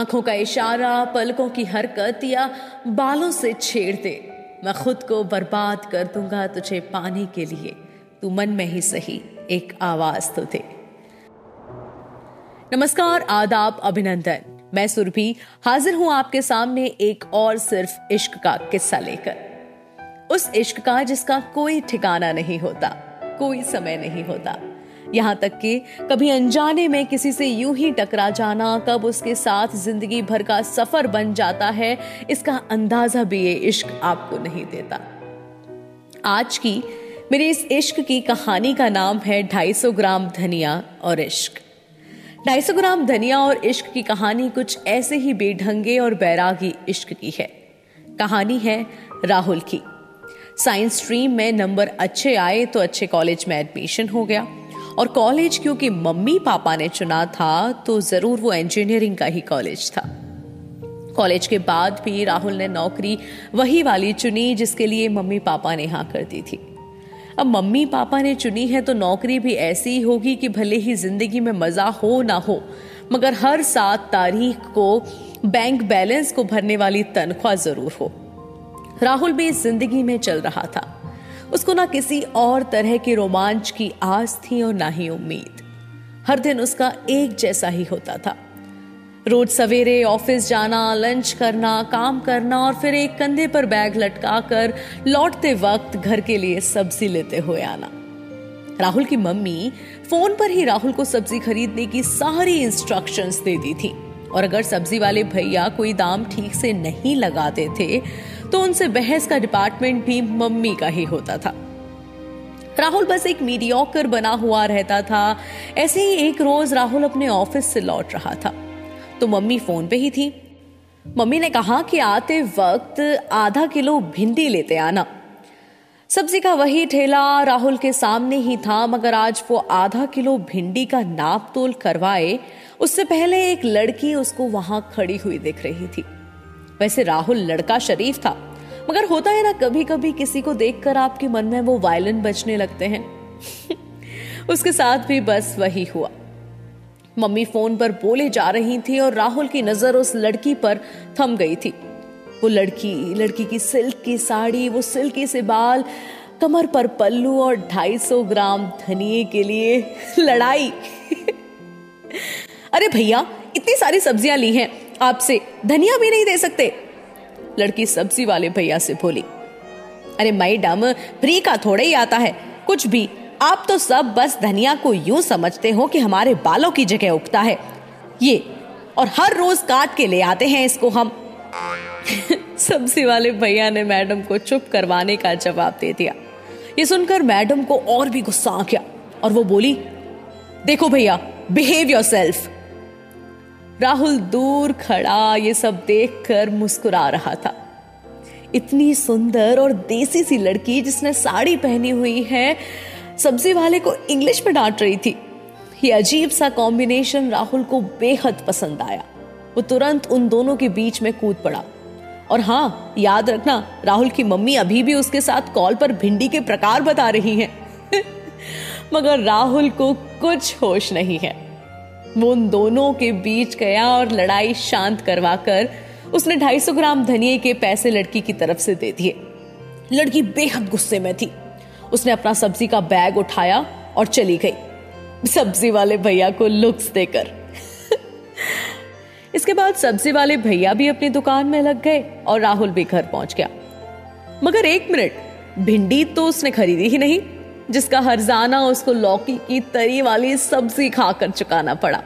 आँखों का इशारा, पलकों की हरकत या बालों से छेड़ दे मैं खुद को बर्बाद कर दूँगा तुझे पाने के लिए। तू मन में ही सही, एक आवाज़ तो दे। नमस्कार, आदाब, अभिनंदन। मैं सुरभि, हाजिर हूँ आपके सामने एक और सिर्फ़ इश्क का किस्सा लेकर। उस इश्क का जिसका कोई ठिकाना नहीं होता, कोई समय नहीं होता। यहाँ तक कि कभी अनजाने में किसी से यूँ ही टकरा जाना, कब उसके साथ ज़िंदगी भर का सफ़र बन जाता है, इसका अंदाज़ा भी ये इश्क आपको नहीं देता। आज की मेरे इस इश्क की कहानी का नाम है 250 ग्राम धनिया और इश्क। 250 ग्राम धनिया और इश्क की कहानी कुछ ऐसे ही बेढंगे और बैरागी इश्क की है। कहानी है राहुल की। साइंस स्ट्रीम में नंबर अच्छे आए तो अच्छे कॉलेज में एडमिशन हो गया। और कॉलेज क्योंकि मम्मी पापा ने चुना था तो ज़रूर वो इंजीनियरिंग का ही कॉलेज था। कॉलेज के बाद भी राहुल ने नौकरी वही वाली चुनी जिसके लिए मम्मी पापा ने हाँ कर दी थी। अब मम्मी पापा ने चुनी है तो नौकरी भी ऐसी होगी कि भले ही ज़िंदगी में मज़ा हो ना हो, मगर हर सात तारीख को बैंक बैलेंस को भरने वाली तनख्वाह ज़रूर हो। राहुल भी इस ज़िंदगी में चल रहा था। उसको ना किसी और तरह के रोमांच की आस थी और ना ही उम्मीद। हर दिन उसका एक जैसा ही होता था। रोज सवेरे ऑफ़िस जाना, लंच करना, काम करना और फिर एक कंधे पर बैग लटका कर लौटते वक्त घर के लिए सब्ज़ी लेते हुए आना। राहुल की मम्मी फ़ोन पर ही राहुल को सब्ज़ी खरीदने की सारी इंस्ट्रक्शंस दे दी थी। और अगर सब्ज़ी वाले भैया कोई दाम ठीक से नहीं लगाते थे तो उनसे बहस का डिपार्टमेंट भी मम्मी का ही होता था। राहुल बस एक मीडियोकर बना हुआ रहता था। ऐसे ही एक रोज राहुल अपने ऑफ़िस से लौट रहा था। तो मम्मी फ़ोन पे ही थी। मम्मी ने कहा कि आते वक्त आधा किलो भिंडी लेते आना। सब्ज़ी का वही ठेला राहुल के सामने ही था, मगर आज वो आधा किलो भिंडी का नाप तोल करवाए, उससे पहले एक लड़की उसको वहाँ खड़ी हुई दिख रही थी। वैसे राहुल लड़का शरीफ था। मगर होता है ना कभी कभी किसी को देखकर आपके मन में वो वायलिन बजने लगते हैं। उसके साथ भी बस वही हुआ। मम्मी फ़ोन पर बोले जा रही थी और राहुल की नज़र उस लड़की पर थम गई थी। वो लड़की लड़की की सिल्क की साड़ी, वो सिल्की से बाल कमर पर पल्लू और 250 ग्राम धनिए के लिए लड़ाई। अरे भैया, इतनी सारी सब्ज़ियाँ ली हैं। आपसे धनिया भी नहीं दे सकते। लड़की सब्ज़ी वाले भैया से बोली, अरे मैडम फ्री का थोड़ा ही आता है। कुछ भी, आप तो सब बस धनिया को यूँ समझते हो कि हमारे बालों की जगह उगता है। ये, और हर रोज काट के ले आते हैं इसको हम। सब्ज़ी वाले भैया ने मैडम को चुप करवाने का जवाब दे दिया। ये सुनकर मैडम को और भी गुस्सा आ गया और वो बोली, देखो भैया बिहेव योर सेल्फ राहुल दूर खड़ा ये सब देखकर मुस्कुरा रहा था। इतनी सुंदर और देसी सी लड़की जिसने साड़ी पहनी हुई है, सब्ज़ी वाले को इंग्लिश में डांट रही थी। ये अजीब सा कॉम्बिनेशन राहुल को बेहद पसंद आया। वो तुरंत उन दोनों के बीच में कूद पड़ा। और हाँ याद रखना, राहुल की मम्मी अभी भी उसके साथ कॉल पर भिंडी के प्रकार बता रही हैं। मगर राहुल को कुछ होश नहीं है। वो उन दोनों के बीच गया और लड़ाई शांत करवाकर उसने 250 ग्राम धनिए के पैसे लड़की की तरफ़ से दे दिए। लड़की बेहद गुस्से में थी। उसने अपना सब्ज़ी का बैग उठाया और चली गई। सब्ज़ी वाले भैया को लुक्स देकर। इसके बाद सब्ज़ी वाले भैया भी अपनी दुकान में लग गए और राहुल भी घर पहुँच गया। मगर एक मिनट, भिंडी तो उसने खरीदी ही नहीं, जिसका हरजाना उसको लौकी की तरी वाली सब्ज़ी खाकर चुकाना पड़ा।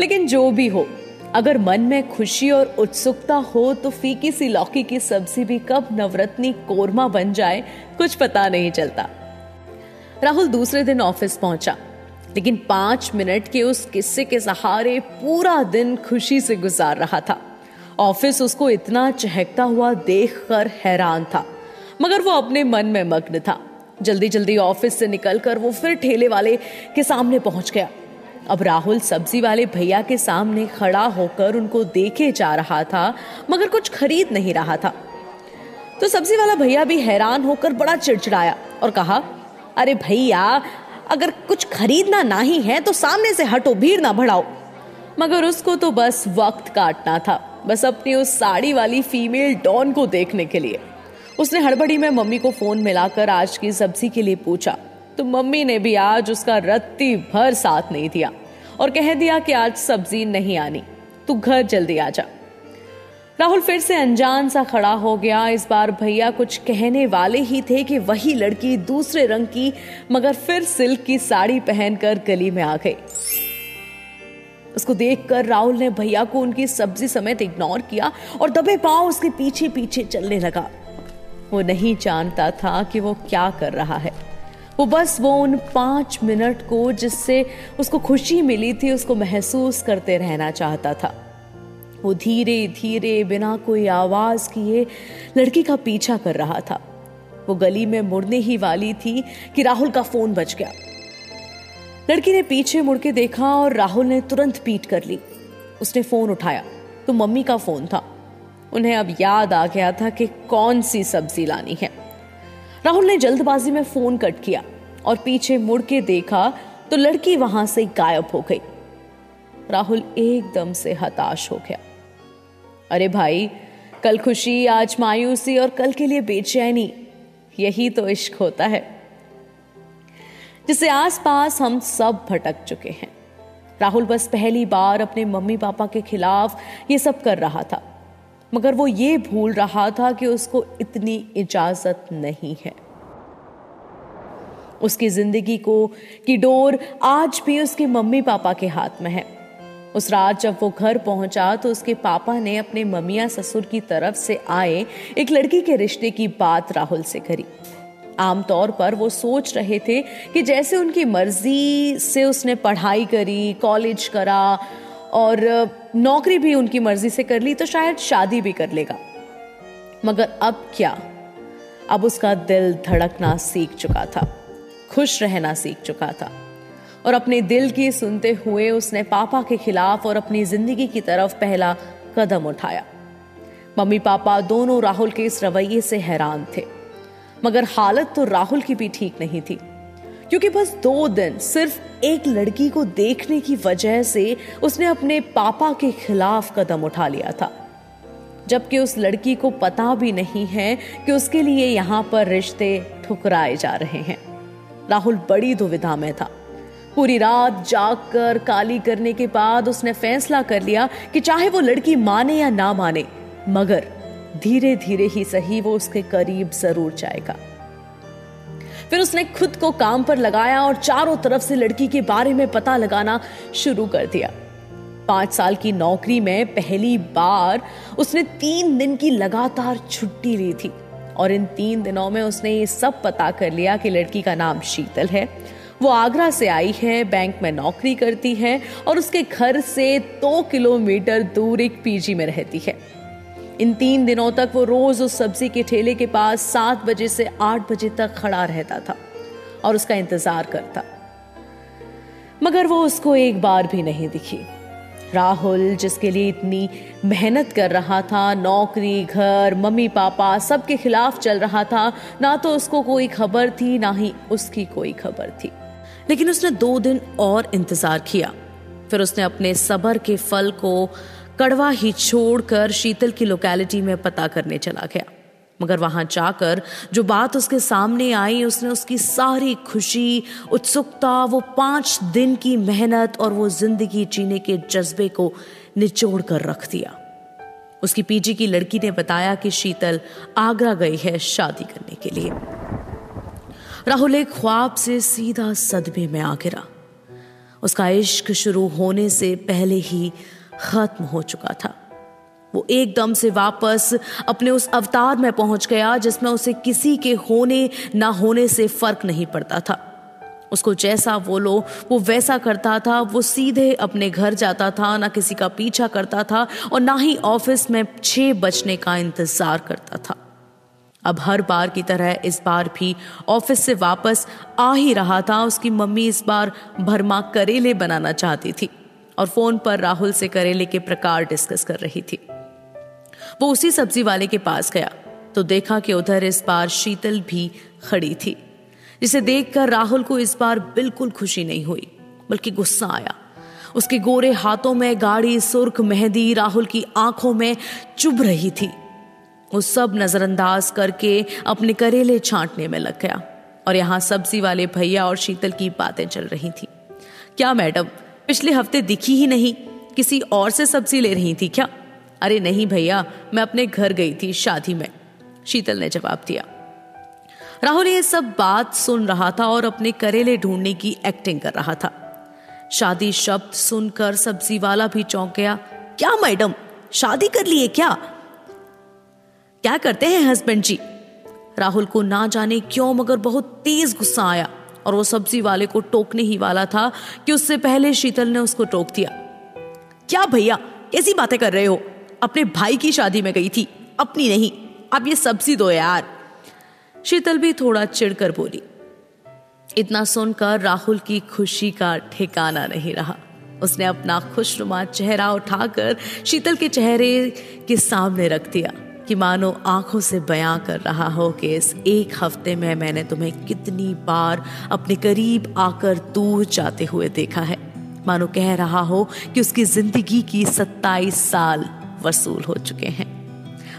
लेकिन जो भी हो, अगर मन में खुशी और उत्सुकता हो तो फीकी सी लौकी की सब्ज़ी भी कब नवरत्नी कोरमा बन जाए, कुछ पता नहीं चलता। राहुल दूसरे दिन ऑफ़िस पहुँचा, लेकिन पाँच मिनट के उस किस्से के सहारे पूरा दिन खुशी से गुजार रहा था। ऑफ़िस उसको इतना चहकता हुआ देखकर हैरान था, मगर वो अपने मन में मग्न था। जल्दी जल्दी ऑफ़िस से निकलकर वो फिर ठेले वाले के सामने पहुँच गया। अब राहुल सब्ज़ी वाले भैया के सामने खड़ा होकर उनको देखे जा रहा था, मगर कुछ खरीद नहीं रहा था। तो सब्ज़ी वाला भैया भी हैरान होकर बड़ा चिड़चिड़ाया और कहा, अरे भैया, अगर कुछ खरीदना नहीं है तो सामने से हटो, भीड़ ना बढ़ाओ मगर उसको तो बस वक्त काटना था, बस अपनी उस साड़ी वाली फीमेल डॉन को देखने के लिए। उसने हड़बड़ी में मम्मी को फ़ोन मिलाकर आज की सब्ज़ी के लिए पूछा तो मम्मी ने भी आज उसका रत्ती भर साथ नहीं दिया और कह दिया कि आज सब्ज़ी नहीं आनी। तू घर जल्दी आ जा। राहुल फिर से अनजान सा खड़ा हो गया। इस बार भैया कुछ कहने वाले ही थे कि वही लड़की दूसरे रंग की, मगर फिर सिल्क की साड़ी पहनकर गली में आ गई। उसको देखकर राहुल ने भैया को उनकी सब्ज़ी समेत इग्नोर किया और दबे पाँव उसके पीछे पीछे चलने लगा। वो नहीं जानता था कि वो क्या कर रहा है। वो बस वो उन पाँच मिनट को जिससे उसको खुशी मिली थी, उसको महसूस करते रहना चाहता था। वो धीरे धीरे बिना कोई आवाज़ किए लड़की का पीछा कर रहा था। वो गली में मुड़ने ही वाली थी कि राहुल का फ़ोन बच गया। लड़की ने पीछे मुड़ के देखा और राहुल ने तुरंत पीट कर ली। उसने फ़ोन उठाया तो मम्मी का फ़ोन था। उन्हें अब याद आ गया था कि कौन सी सब्ज़ी लानी है। राहुल ने जल्दबाजी में फ़ोन कट किया। और पीछे मुड़ के देखा तो लड़की वहाँ से गायब हो गई। राहुल एकदम से हताश हो गया। अरे भाई, कल खुशी, आज मायूसी और कल के लिए बेचैनी, यही तो इश्क होता है। जिससे आसपास हम सब भटक चुके हैं। राहुल बस पहली बार अपने मम्मी पापा के खिलाफ ये सब कर रहा था। मगर वो ये भूल रहा था कि उसको इतनी इजाज़त नहीं है। उसकी ज़िंदगी को की डोर आज भी उसके मम्मी पापा के हाथ में है। उस रात जब वो घर पहुँचा तो उसके पापा ने अपने ममिया ससुर की तरफ़ से आए एक लड़की के रिश्ते की बात राहुल से करी। आमतौर पर वो सोच रहे थे कि जैसे उनकी मर्ज़ी से उसने पढ़ाई करी, कॉलेज करा और नौकरी भी उनकी मर्ज़ी से कर ली तो शायद शादी भी कर लेगा। मगर अब क्या? अब उसका दिल धड़कना सीख चुका था। खुश रहना सीख चुका था। और अपने दिल की सुनते हुए उसने पापा के खिलाफ और अपनी ज़िंदगी की तरफ़ पहला कदम उठाया। मम्मी पापा दोनों राहुल के इस रवैये से हैरान थे। मगर हालत तो राहुल की भी ठीक नहीं थी। क्योंकि बस दो दिन सिर्फ़ एक लड़की को देखने की वजह से उसने अपने पापा के खिलाफ कदम उठा लिया था। जबकि उस लड़की को पता भी नहीं है कि उसके लिए यहाँ पर रिश्ते ठुकराए जा रहे हैं। राहुल बड़ी दुविधा में था। पूरी रात जाग कर काली करने के बाद उसने फैसला कर लिया कि चाहे वो लड़की माने या ना माने, मगर धीरे धीरे ही सही वो उसके करीब ज़रूर जाएगा। फिर उसने खुद को काम पर लगाया और चारों तरफ़ से लड़की के बारे में पता लगाना शुरू कर दिया। पाँच साल की नौकरी में पहली बार उसने तीन दिन की लगातार छुट्टी ली थी। और इन तीन दिनों में उसने ये सब पता कर लिया कि लड़की का नाम शीतल है। वो आगरा से आई है, बैंक में नौकरी करती है और उसके घर से दो किलोमीटर दूर एक पीजी में रहती है। इन तीन दिनों तक वो रोज उस सब्ज़ी के ठेले के पास सात बजे से आठ बजे तक खड़ा रहता था और उसका इंतज़ार करता। मगर वो उसको एक बार भी नहीं दिखी। राहुल, जिसके लिए इतनी मेहनत कर रहा था, नौकरी, घर, मम्मी, पापा, सबके खिलाफ चल रहा था, ना तो उसको कोई खबर थी, ना ही उसकी कोई खबर थी। लेकिन उसने दो दिन और इंतज़ार किया। फिर उसने अपने सबर के फल को कड़वा ही छोड़कर शीतल की लोकेलिटी में पता करने चला गया। मगर वहाँ जाकर जो बात उसके सामने आई, उसने उसकी सारी खुशी, उत्सुकता, वो पाँच दिन की मेहनत और वो ज़िंदगी जीने के जज्बे को निचोड़ कर रख दिया। उसकी पीजी की लड़की ने बताया कि शीतल आगरा गई है शादी करने के लिए। राहुल एक ख्वाब से सीधा सदमे में आ गिरा। उसका इश्क शुरू होने से पहले ही खत्म हो चुका था। वो एकदम से वापस अपने उस अवतार में पहुँच गया जिसमें उसे किसी के होने ना होने से फ़र्क नहीं पड़ता था। उसको जैसा बोलो वो वैसा करता था, वो सीधे अपने घर जाता था, ना किसी का पीछा करता था और ना ही ऑफ़िस में छह बजने का इंतज़ार करता था। अब हर बार की तरह इस बार भी ऑफ़िस से वापस आ ही रहा था। उसकी मम्मी इस बार भरमा करेले बनाना चाहती थी और फ़ोन पर राहुल से करेले के प्रकार डिस्कस कर रही थी। वो उसी सब्ज़ी वाले के पास गया तो देखा कि उधर इस बार शीतल भी खड़ी थी, जिसे देखकर राहुल को इस बार बिल्कुल खुशी नहीं हुई, बल्कि गुस्सा आया। उसके गोरे हाथों में गाढ़ी सुर्ख मेहंदी राहुल की आँखों में चुभ रही थी। वो सब नजरअंदाज करके अपने करेले छांटने में लग गया, और यहाँ सब्ज़ी वाले भैया और शीतल की बातें चल रही थी। क्या मैडम, पिछले हफ़्ते दिखी ही नहीं, किसी और से सब्ज़ी ले रही थी क्या? अरे नहीं भैया, मैं अपने घर गई थी शादी में। शीतल ने जवाब दिया। राहुल ये सब बात सुन रहा था और अपने करेले ढूँढने की एक्टिंग कर रहा था। शादी शब्द सुनकर सब्ज़ी वाला भी चौंक गया। क्या मैडम, शादी कर लिए क्या? क्या करते हैं हस्बैंड जी? राहुल को ना जाने क्यों मगर बहुत तेज गुस्सा आया और वो सब्ज़ी वाले को टोकने ही वाला था कि उससे पहले शीतल ने उसको टोक दिया। क्या भैया कैसी बातें कर रहे हो? अपने भाई की शादी में गई थी। अपनी नहीं, अब ये सब्ज़ी दो यार। शीतल भी थोड़ा चिढ़कर बोली, इतना सुनकर राहुल की खुशी का ठिकाना नहीं रहा। उसने अपना खुशनुमा चेहरा उठाकर शीतल के चेहरे के सामने रख दिया कि मानो आँखों से बयां कर रहा हो कि इस एक हफ़्ते में मैंने तुम्हें कितनी बार अपने करीब आकर दूर जाते हुए देखा है। मानो कह रहा हो कि उसकी ज़िंदगी की सत्ताईस साल वसूल हो चुके हैं।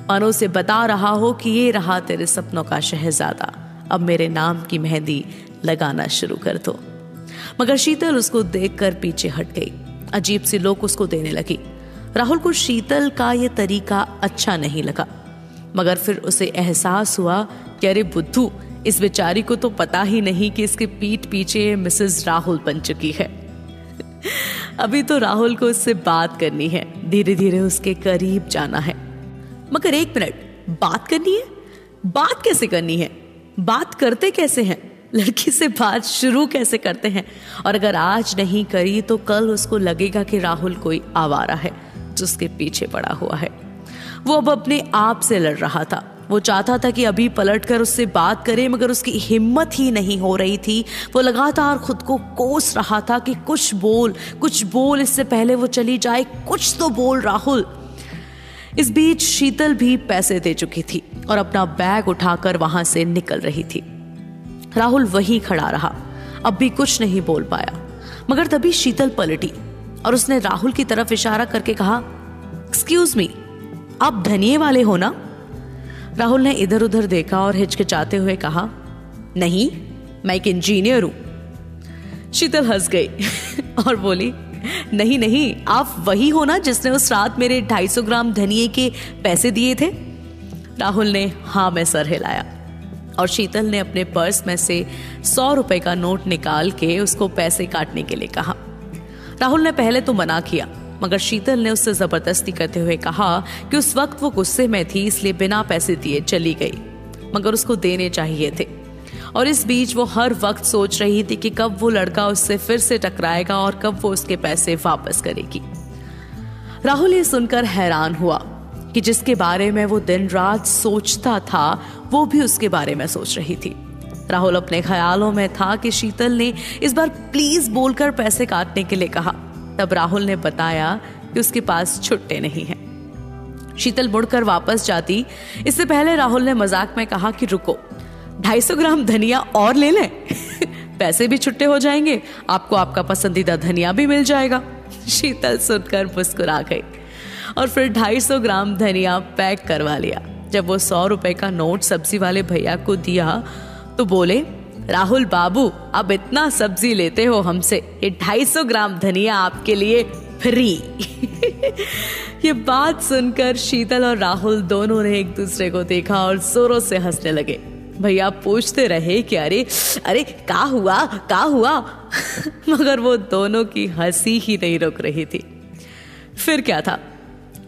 मानो उसे बता रहा हो कि ये रहा तेरे सपनों का शहजादा। अब मेरे नाम की मेहंदी लगाना शुरू कर दो। मगर शीतल उसको देखकर पीछे हट गई। अजीब सी लोग उसको देने लगी। राहुल को शीतल का यह तरीका अच्छा नहीं लगा। मगर फिर उसे एहसास हुआ कि अरे बुद्धू, इस बेचारी को तो पता ही नहीं कि इसके पीठ पीछे मिसेस राहुल बन चुकी है। अभी तो राहुल को उससे बात करनी है। धीरे धीरे उसके करीब जाना है। मगर एक मिनट, बात करनी है? बात कैसे करनी है? बात करते कैसे हैं? लड़की से बात शुरू कैसे करते हैं? और अगर आज नहीं करी तो कल उसको लगेगा कि राहुल कोई आवारा है जो उसके पीछे पड़ा हुआ है। वो अब अपने आप से लड़ रहा था। वो चाहता था कि अभी पलट कर उससे बात करे, मगर उसकी हिम्मत ही नहीं हो रही थी। वो लगातार खुद को कोस रहा था कि कुछ बोल कुछ बोल, इससे पहले वो चली जाए, कुछ तो बोल राहुल। इस बीच शीतल भी पैसे दे चुकी थी और अपना बैग उठाकर वहाँ से निकल रही थी। राहुल वहीं खड़ा रहा, अब भी कुछ नहीं बोल पाया। मगर तभी शीतल पलटी और उसने राहुल की तरफ़ इशारा करके कहा एक्सक्यूज मी आप धनिये वाले हो ना? राहुल ने इधर उधर देखा और हिचकिचाते हुए कहा, नहीं, मैं एक इंजीनियर हूँ। शीतल हंस गई और बोली, नहीं नहीं, आप वही हो ना जिसने उस रात मेरे 250 ग्राम धनिए के पैसे दिए थे? राहुल ने हाँ में सर हिलाया। और शीतल ने अपने पर्स में से सौ रुपए का नोट निकाल के उसको पैसे काटने के लिए कहा। राहुल ने पहले तो मना किया मगर शीतल ने उससे ज़बरदस्ती करते हुए कहा कि उस वक्त वो गुस्से में थी, इसलिए बिना पैसे दिए चली गई। मगर उसको देने चाहिए थे। और इस बीच वो हर वक्त सोच रही थी कि कब वो लड़का उससे फिर से टकराएगा और कब वो उसके पैसे वापस करेगी। राहुल ये सुनकर हैरान हुआ कि जिसके बारे में वो दिन रात सोचता था, वो भी उसके बारे में सोच रही थी। राहुल अपने ख्यालों में था कि शीतल ने इस बार प्लीज़ बोलकर पैसे काटने के लिए कहा। तब राहुल ने बताया कि उसके पास छुट्टे नहीं हैं। शीतल मुड़कर वापस जाती। इससे पहले राहुल ने मज़ाक में कहा कि रुको 250 ग्राम धनिया और ले लें। पैसे भी छुट्टे हो जाएँगे, आपको आपका पसंदीदा धनिया भी मिल जाएगा। शीतल सुनकर मुस्कुरा गई और फिर 250 ग्राम धनिया पैक करवा लिया। जब वो सौ रुपए का नोट सब्ज़ी वाले भैया को दिया तो बोले राहुल बाबू, अब इतना सब्ज़ी लेते हो हमसे ये 250 ग्राम धनिया आपके लिए फ्री ये बात सुनकर शीतल और राहुल दोनों ने एक दूसरे को देखा और जोरों से हंसने लगे। भैया पूछते रहे कि अरे अरे, का हुआ का हुआ? मगर वो दोनों की हँसी ही नहीं रुक रही थी। फिर क्या था?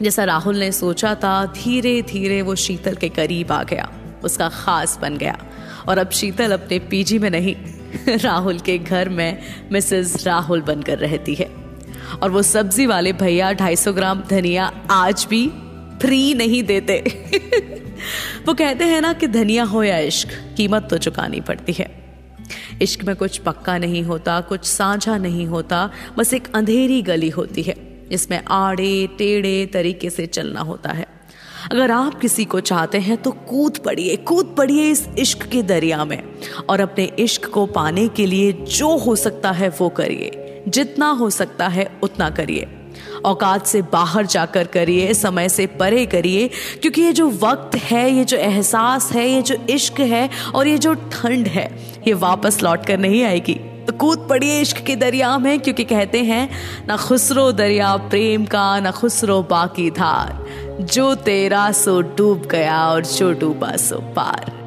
जैसा राहुल ने सोचा था धीरे धीरे वो शीतल के करीब आ गया, उसका खास बन गया। और अब शीतल अपने पीजी में नहीं, राहुल के घर में मिसेस राहुल बनकर रहती है। और वो सब्ज़ी वाले भैया 250 ग्राम धनिया आज भी फ्री नहीं देते। वो कहते हैं ना कि धनिया हो या इश्क, कीमत तो चुकानी पड़ती है। इश्क में कुछ पक्का नहीं होता, कुछ साझा नहीं होता, बस एक अंधेरी गली होती है, जिसमें आड़े, टेढ़े तरीके से चलना होता है। अगर आप किसी को चाहते हैं तो कूद पड़िए कूद पड़िए इस इश्क के दरिया में और अपने इश्क को पाने के लिए जो हो सकता है वो करिए। जितना हो सकता है उतना करिए। औकात से बाहर जाकर करिए, समय से परे करिए, क्योंकि ये जो वक्त है, ये जो एहसास है, ये जो इश्क है और ये जो ठंड है, ये वापस लौट कर नहीं आएगी। तो कूद पड़िए इश्क के दरिया में, क्योंकि कहते हैं, ना खुसरो दरिया प्रेम का, ना खुसरो बाकी धार। जो तेरा सो डूब गया और जो डूबा सो पार।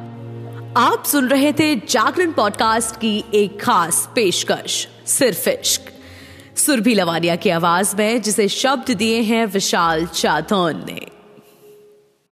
आप सुन रहे थे जागरण पॉडकास्ट की एक खास पेशकश, सिर्फ़ इश्क। सुरभि लवानिया की आवाज़ में जिसे शब्द दिए हैं विशाल चाधौन ने।